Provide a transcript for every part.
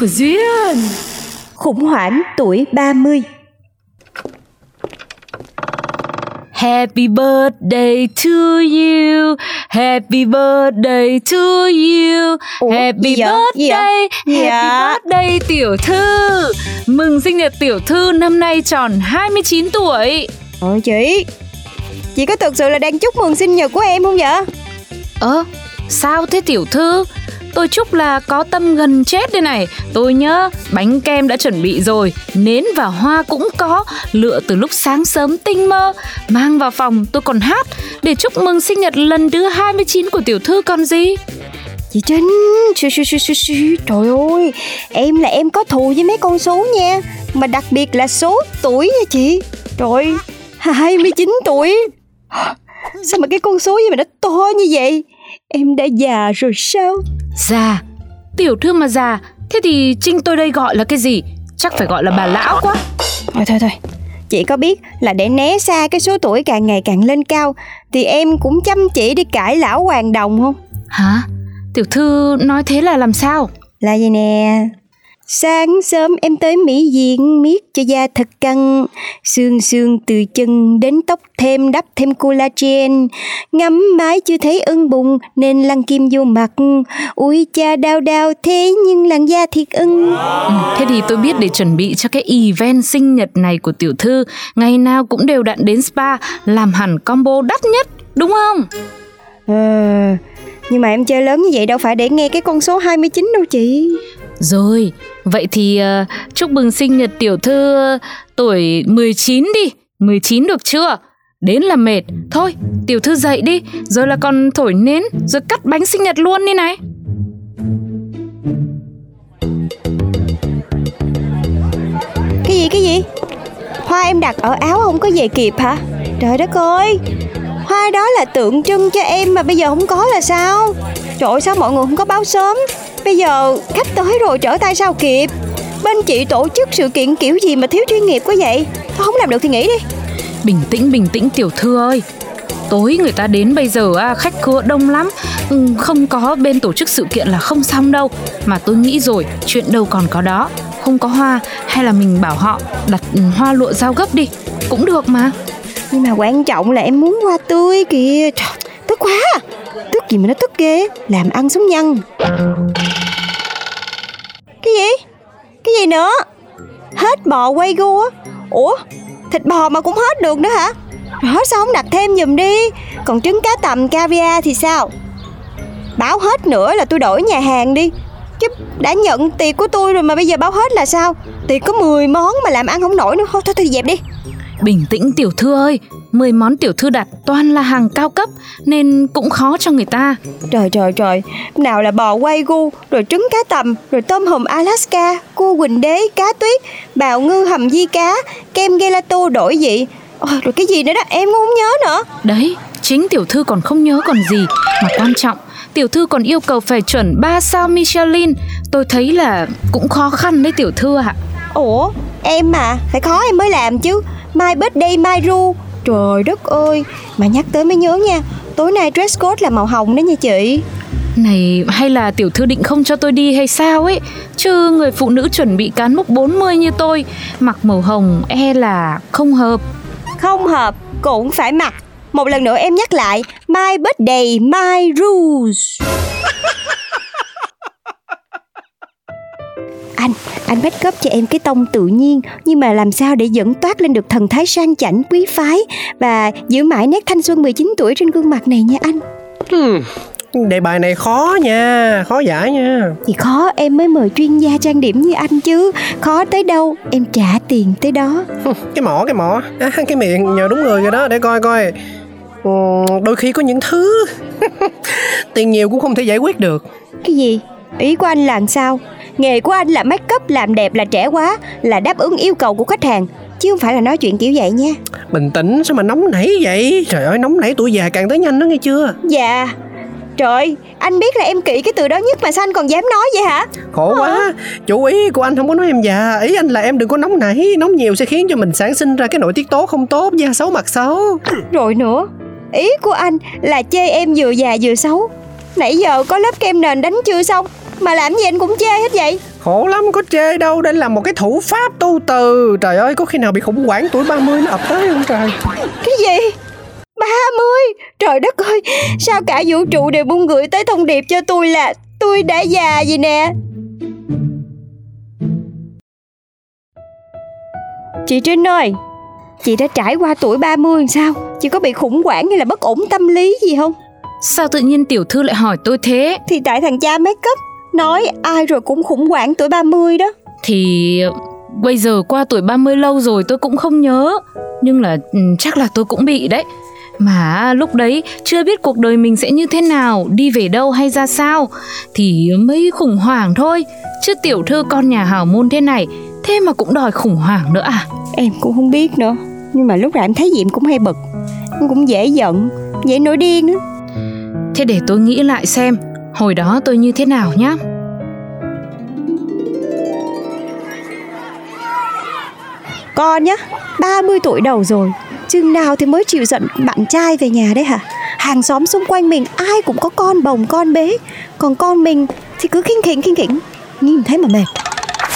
của Duyên. Khủng hoảng tuổi 30 Happy birthday to you. Happy birthday to you. Ủa, Happy birthday. Dạ. Happy birthday tiểu thư. Mừng sinh nhật tiểu thư năm nay tròn 29 tuổi. Ôi chị Chị có thực sự là đang chúc mừng sinh nhật của em không vậy? Ơ sao thế tiểu thư Tôi chúc là có tâm gần chết đây này. Tôi nhớ bánh kem đã chuẩn bị rồi. Nến và hoa cũng có. Lựa từ lúc sáng sớm tinh mơ. Mang vào phòng tôi còn hát. Để chúc mừng sinh nhật lần thứ 29 của tiểu thư còn gì? Chị Trinh xu, xu, xu, xu, xu. Trời ơi Em là em có thù với mấy con số nha. Mà đặc biệt là số tuổi nha chị. Trời 29 tuổi. Sao mà cái con số gì mà nó to như vậy? Em đã già rồi sao? Già. Tiểu thư mà già. Thế thì Trinh tôi đây gọi là cái gì? Chắc phải gọi là bà lão quá. Thôi thôi thôi. Chị có biết là để né xa cái số tuổi càng ngày càng lên cao Thì em cũng chăm chỉ đi cãi lão hoàng đồng không? Hả? Tiểu thư nói thế là làm sao? Là gì nè Sáng sớm em tới Mỹ Diện miết cho da thật căng. Xương xương từ chân đến tóc thêm đắp thêm collagen. Ngắm mãi chưa thấy ưng bụng nên lăn kim vô mặt. Ui cha đau đau thế nhưng làn da thiệt ưng. Ừ, Thế thì tôi biết để chuẩn bị cho cái event sinh nhật này của tiểu thư Ngày nào cũng đều đặn đến spa Làm hẳn combo đắt nhất Đúng không? Ờ, Nhưng mà em chơi lớn như vậy đâu phải để nghe cái con số 29 đâu chị. Rồi, vậy thì uh, chúc mừng sinh nhật tiểu thư ờ, tuổi 19 đi. 19 được chưa? Đến là mệt. Thôi, tiểu thư dậy đi Rồi là còn thổi nến Rồi cắt bánh sinh nhật luôn đi này. Cái gì cái gì? Hoa em đặt ở áo không có về kịp hả? Trời đất ơi! Hoa đó là tượng trưng cho em mà bây giờ không có là sao? Trời ơi, sao mọi người không có báo sớm? Bây giờ khách tới rồi trở tay sao kịp? Bên chị tổ chức sự kiện kiểu gì mà thiếu chuyên nghiệp quá vậy? Thôi không làm được thì nghỉ đi. Bình tĩnh bình tĩnh tiểu thư ơi. Tối người ta đến bây giờ à, khách khứa đông lắm. Ừ, Không có bên tổ chức sự kiện là không xong đâu. Mà tôi nghĩ rồi chuyện đâu còn có đó. Không có hoa hay là mình bảo họ đặt ừ, hoa lụa giao gấp đi. Cũng được mà. Nhưng mà quan trọng là em muốn hoa tươi kìa. Trời, Tức quá. Tức gì mà nó tức ghê. Làm ăn sống nhân cái gì? Cái gì nữa? Hết bò quay gu á. Ủa Thịt bò mà cũng hết được nữa hả? Rồi hết sao không đặt thêm giùm đi. Còn trứng cá tầm caviar thì sao? Báo hết nữa là tôi đổi nhà hàng đi. Chứ đã nhận tiền của tôi rồi mà bây giờ báo hết là sao? Tiền có 10 món mà làm ăn không nổi nữa. Thôi thôi, thôi dẹp đi. Bình tĩnh tiểu thư ơi. 10 món tiểu thư đặt toàn là hàng cao cấp Nên cũng khó cho người ta Trời trời trời, nào là bò quay gu, rồi trứng cá tầm, rồi tôm hùm Alaska, cua quỳnh đế, cá tuyết, bào ngư hầm di cá, kem gelato đổi vị. Ôi, rồi cái gì nữa đó, em cũng không nhớ nữa. Đấy, chính tiểu thư còn không nhớ còn gì Mà quan trọng, tiểu thư còn yêu cầu phải chuẩn 3 sao Michelin Tôi thấy là cũng khó khăn đấy tiểu thư ạ Ủa, em mà, phải khó em mới làm chứ. My birthday, my ru. Trời đất ơi, mà nhắc tới mới nhớ nha, tối nay dress code là màu hồng đó nha chị. Này hay là tiểu thư định không cho tôi đi hay sao ấy Chứ người phụ nữ chuẩn bị cán mốc 40 như tôi Mặc màu hồng e là không hợp Không hợp, cũng phải mặc. Một lần nữa em nhắc lại, my birthday, my rules. Anh, anh make up cho em cái tông tự nhiên Nhưng mà làm sao để dẫn toát lên được thần thái sang chảnh, quý phái Và giữ mãi nét thanh xuân 19 tuổi trên gương mặt này nha anh? Hmm, đề bài này khó nha, khó giải nha. Thì khó em mới mời chuyên gia trang điểm như anh chứ. Khó tới đâu em trả tiền tới đó. Cái mỏ, cái mỏ, à, cái miệng, nhờ đúng người rồi đó, để coi coi. Ừ, Đôi khi có những thứ Tiền nhiều cũng không thể giải quyết được. Cái gì? Ý của anh là sao? Nghề của anh là make up, làm đẹp là trẻ quá Là đáp ứng yêu cầu của khách hàng. Chứ không phải là nói chuyện kiểu vậy nha. Bình tĩnh, sao mà nóng nảy vậy? Trời ơi, nóng nảy tuổi già càng tới nhanh đó nghe chưa? Dạ. Trời, anh biết là em kỹ cái từ đó nhất mà sao anh còn dám nói vậy hả? Khổ quá, chủ ý của anh không có nói em già. Ý anh là em đừng có nóng nảy. Nóng nhiều sẽ khiến cho mình sản sinh ra cái nội tiết tố không tốt Da xấu mặt xấu. Rồi nữa, ý của anh là chê em vừa già vừa xấu. Nãy giờ có lớp kem nền đánh chưa xong Mà làm gì anh cũng chê hết vậy? Khổ lắm có chê đâu. Đây là một cái thủ pháp tu từ. Trời ơi có khi nào bị khủng hoảng tuổi 30 nó ập tới không trời? Cái gì? 30 Trời đất ơi Sao cả vũ trụ đều buông gửi tới thông điệp cho tôi là Tôi đã già gì nè? Chị Trinh ơi Chị đã trải qua tuổi 30 sao? Chị có bị khủng hoảng hay là bất ổn tâm lý gì không? Sao tự nhiên tiểu thư lại hỏi tôi thế? Thì tại thằng cha make up Nói ai rồi cũng khủng hoảng tuổi 30 đó. Thì bây giờ qua tuổi 30 lâu rồi tôi cũng không nhớ. Nhưng là ừ, chắc là tôi cũng bị đấy. Mà lúc đấy chưa biết cuộc đời mình sẽ như thế nào, đi về đâu hay ra sao. Thì mới khủng hoảng thôi. Chứ tiểu thư con nhà hào môn thế này Thế mà cũng đòi khủng hoảng nữa à? Em cũng không biết nữa. Nhưng mà lúc nào em thấy Diệm cũng hay bực. Em cũng dễ giận, dễ nổi điên nữa Thế để tôi nghĩ lại xem Hồi đó tôi như thế nào nhá? Con nhá, 30 tuổi đầu rồi Chừng nào thì mới chịu giận bạn trai về nhà đấy hả? Hàng xóm xung quanh mình ai cũng có con bồng con bế. Còn con mình thì cứ khinh khỉnh khinh khỉnh Nhìn thấy mà mệt.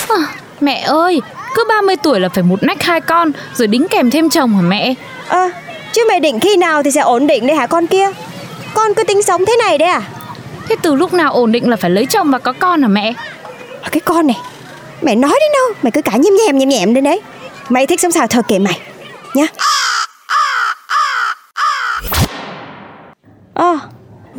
À, Mẹ ơi, cứ 30 tuổi là phải một nách hai con Rồi đính kèm thêm chồng hả mẹ? Ơ, à, chứ mày định khi nào thì sẽ ổn định đấy hả con kia? Con cứ tính sống thế này đấy à Thế từ lúc nào ổn định là phải lấy chồng và có con hả mẹ? Cái con này Mày nói đến đâu Mày cứ cả nhém nhèm nhém nhèm đến đấy. Mày thích sống sao thờ kệ mày Nhá. Ồ, ờ,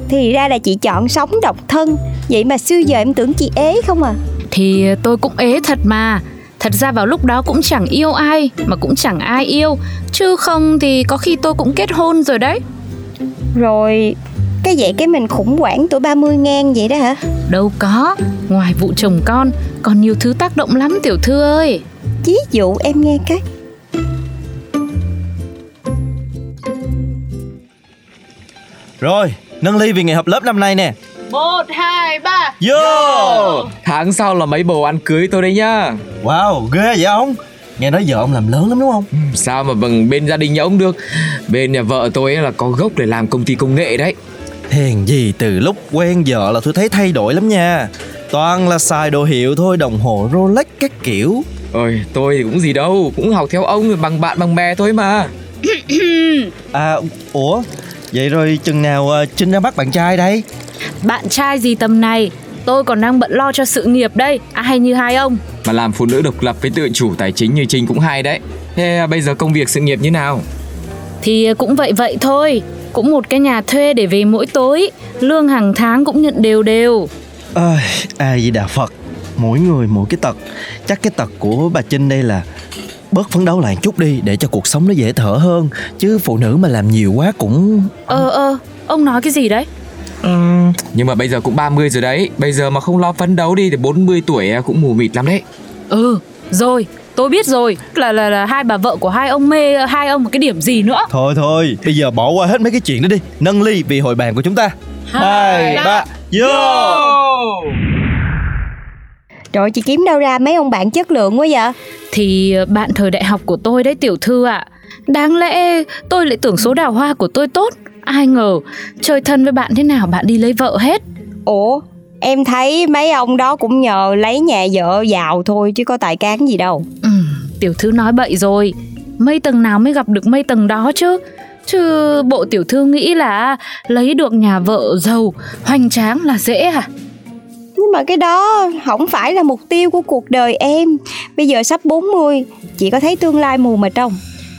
thì ra là chị chọn sống độc thân. Vậy mà xưa giờ em tưởng chị ế không à. Thì tôi cũng ế thật mà. Thật ra vào lúc đó cũng chẳng yêu ai Mà cũng chẳng ai yêu. Chứ không thì có khi tôi cũng kết hôn rồi đấy. Rồi cái vậy cái mình khủng hoảng tuổi 30 ngang vậy đó hả? Đâu có. Ngoài vụ chồng con Còn nhiều thứ tác động lắm tiểu thư ơi. Ví dụ em nghe cái. Rồi, nâng ly vì ngày họp lớp năm nay nè. Một hai ba. Vô. Tháng sau là mấy bầu ăn cưới tôi đấy nhá. Wow, ghê vậy ông. Nghe nói vợ ông làm lớn lắm đúng không? ừ, Sao mà bằng bên gia đình nhà ông được? Bên nhà vợ tôi là có gốc để làm công ty công nghệ đấy Hèn gì từ lúc quen vợ là tôi thấy thay đổi lắm nha. Toàn là xài đồ hiệu thôi, đồng hồ Rolex các kiểu. Ôi, tôi thì cũng gì đâu Cũng học theo ông bằng bạn bằng bè thôi mà. À, ủa Vậy rồi chừng nào uh, Trinh ra bắt bạn trai đây? Bạn trai gì tầm này? Tôi còn đang bận lo cho sự nghiệp đây. Ai như hai ông. Mà làm phụ nữ độc lập với tự chủ tài chính như Trinh cũng hay đấy. Thế à, bây giờ công việc sự nghiệp như nào? Thì cũng vậy vậy thôi Cũng một cái nhà thuê để về mỗi tối. Lương hàng tháng cũng nhận đều đều. Ơi, à, ai vậy đà Phật Mỗi người mỗi cái tật. Chắc cái tật của bà Trinh đây là bớt phấn đấu lại chút đi để cho cuộc sống nó dễ thở hơn. Chứ phụ nữ mà làm nhiều quá cũng ờ ờ ông nói cái gì đấy? Ừ, nhưng mà bây giờ cũng 30 rồi đấy. Bây giờ mà không lo phấn đấu đi thì 40 tuổi à, cũng mù mịt lắm đấy. Ừ, rồi, tôi biết rồi là là là hai bà vợ của hai ông mê hai ông một cái điểm gì nữa? Thôi thôi bây giờ bỏ qua hết mấy cái chuyện đó đi. Nâng ly vì hội bàn của chúng ta. Hai ba vô. Trời chị kiếm đâu ra mấy ông bạn chất lượng quá vậy? Thì ờ, bạn thời đại học của tôi đấy tiểu thư ạ. À. Đáng lẽ tôi lại tưởng số đào hoa của tôi tốt. Ai ngờ chơi thân với bạn thế nào bạn đi lấy vợ hết. Ủa em thấy mấy ông đó cũng nhờ lấy nhà vợ giàu thôi chứ có tài cán gì đâu. Ừ, Tiểu thư nói bậy rồi. Mây tầng nào mới gặp được mây tầng đó chứ? Chứ bộ tiểu thư nghĩ là lấy được nhà vợ giàu, hoành tráng là dễ à? Nhưng mà cái đó không phải là mục tiêu của cuộc đời em. Bây giờ sắp 40 Chị có thấy tương lai mù mà trông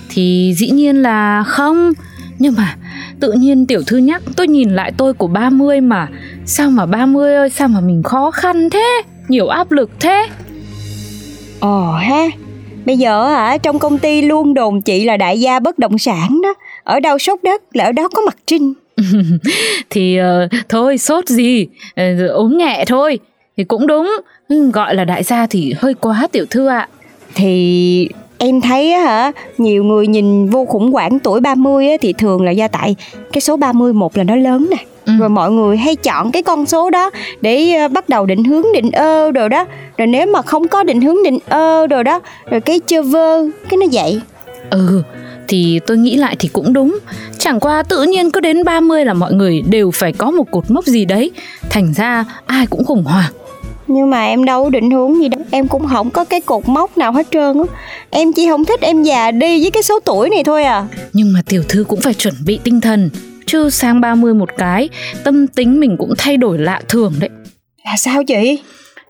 Thì dĩ nhiên là không. Nhưng mà tự nhiên tiểu thư nhắc tôi nhìn lại tôi của 30 mà. Sao mà 30 ơi sao mà mình khó khăn thế? Nhiều áp lực thế. Ồ ha. Bây giờ hả trong công ty luôn đồn chị là đại gia bất động sản đó. Ở đâu sốt đất là ở đó có mặt trinh. Thì uh, thôi sốt gì uh, ốm nhẹ thôi. Thì cũng đúng. Gọi là đại gia thì hơi quá tiểu thư ạ. Thì em thấy á hả nhiều người nhìn vô khủng hoảng tuổi 30 á, thì thường là do tại cái số 30 một là nó lớn nè. Ừ. rồi mọi người hay chọn cái con số đó để uh, bắt đầu định hướng định ơ rồi đó. Rồi nếu mà không có định hướng định ơ rồi đó rồi cái chơ vơ cái nó vậy. Ừ thì tôi nghĩ lại thì cũng đúng. Chẳng qua tự nhiên cứ đến 30 là mọi người đều phải có một cột mốc gì đấy. Thành ra ai cũng khủng hoảng. Nhưng mà em đâu định hướng gì đâu Em cũng không có cái cột mốc nào hết trơn á. Em chỉ không thích em già đi với cái số tuổi này thôi à. Nhưng mà tiểu thư cũng phải chuẩn bị tinh thần. Chứ sang 30 một cái Tâm tính mình cũng thay đổi lạ thường đấy. Là sao chị?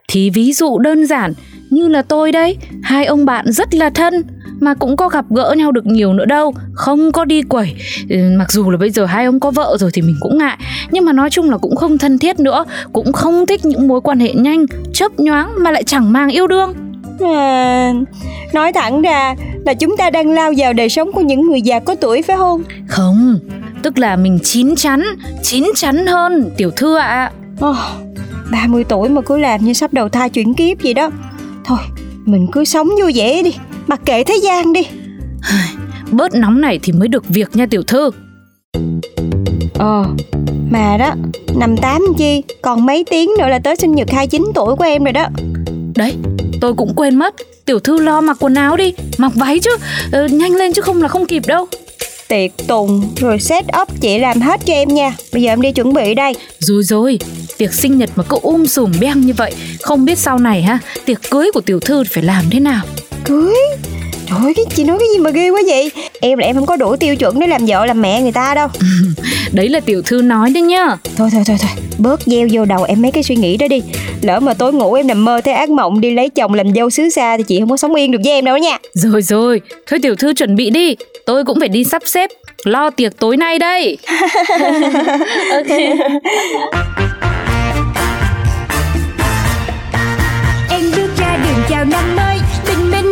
Thì ví dụ đơn giản Như là tôi đây Hai ông bạn rất là thân mà cũng có gặp gỡ nhau được nhiều nữa đâu không có đi quẩy. Ừ, mặc dù là bây giờ hai ông có vợ rồi thì mình cũng ngại. Nhưng mà nói chung là cũng không thân thiết nữa cũng không thích những mối quan hệ nhanh chớp nhoáng mà lại chẳng mang yêu đương. À, nói thẳng ra là chúng ta đang lao vào đời sống của những người già có tuổi phải không? Không tức là mình chín chắn chín chắn hơn tiểu thư ạ. À. oh, 30 tuổi mà cứ làm như sắp đầu thai chuyển kiếp gì đó. Thôi mình cứ sống vui vẻ đi Mặc kệ thế gian đi. Bớt nóng này thì mới được việc nha tiểu thư. Ờ Mà đó Năm tám chi Còn mấy tiếng nữa là tới sinh nhật 29 tuổi của em rồi đó. Đấy Tôi cũng quên mất. Tiểu thư lo mặc quần áo đi Mặc váy chứ. Ờ, Nhanh lên chứ không là không kịp đâu. Tiệc tùng Rồi set up chị làm hết cho em nha. Bây giờ em đi chuẩn bị đây. Rồi rồi Tiệc sinh nhật mà cứ um sùm beng như vậy Không biết sau này ha Tiệc cưới của tiểu thư phải làm thế nào cưới Trời ơi, cái chị nói cái gì mà ghê quá vậy? Em là em không có đủ tiêu chuẩn để làm vợ làm mẹ người ta đâu. Đấy là tiểu thư nói đấy nhá. Thôi thôi thôi thôi Bớt gieo vô đầu em mấy cái suy nghĩ đó đi. Lỡ mà tối ngủ em nằm mơ thấy ác mộng đi lấy chồng làm dâu xứ xa Thì chị không có sống yên được với em đâu nha. Rồi rồi Thôi tiểu thư chuẩn bị đi. Tôi cũng phải đi sắp xếp. Lo tiệc tối nay đây. Ok. Em bước ra đường chào năm mới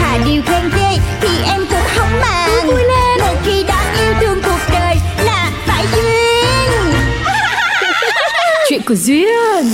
hà điều khen ghê thì em cũng không màng. Vui lên một khi đã yêu thương cuộc đời là phải duyên. Chuyện của duyên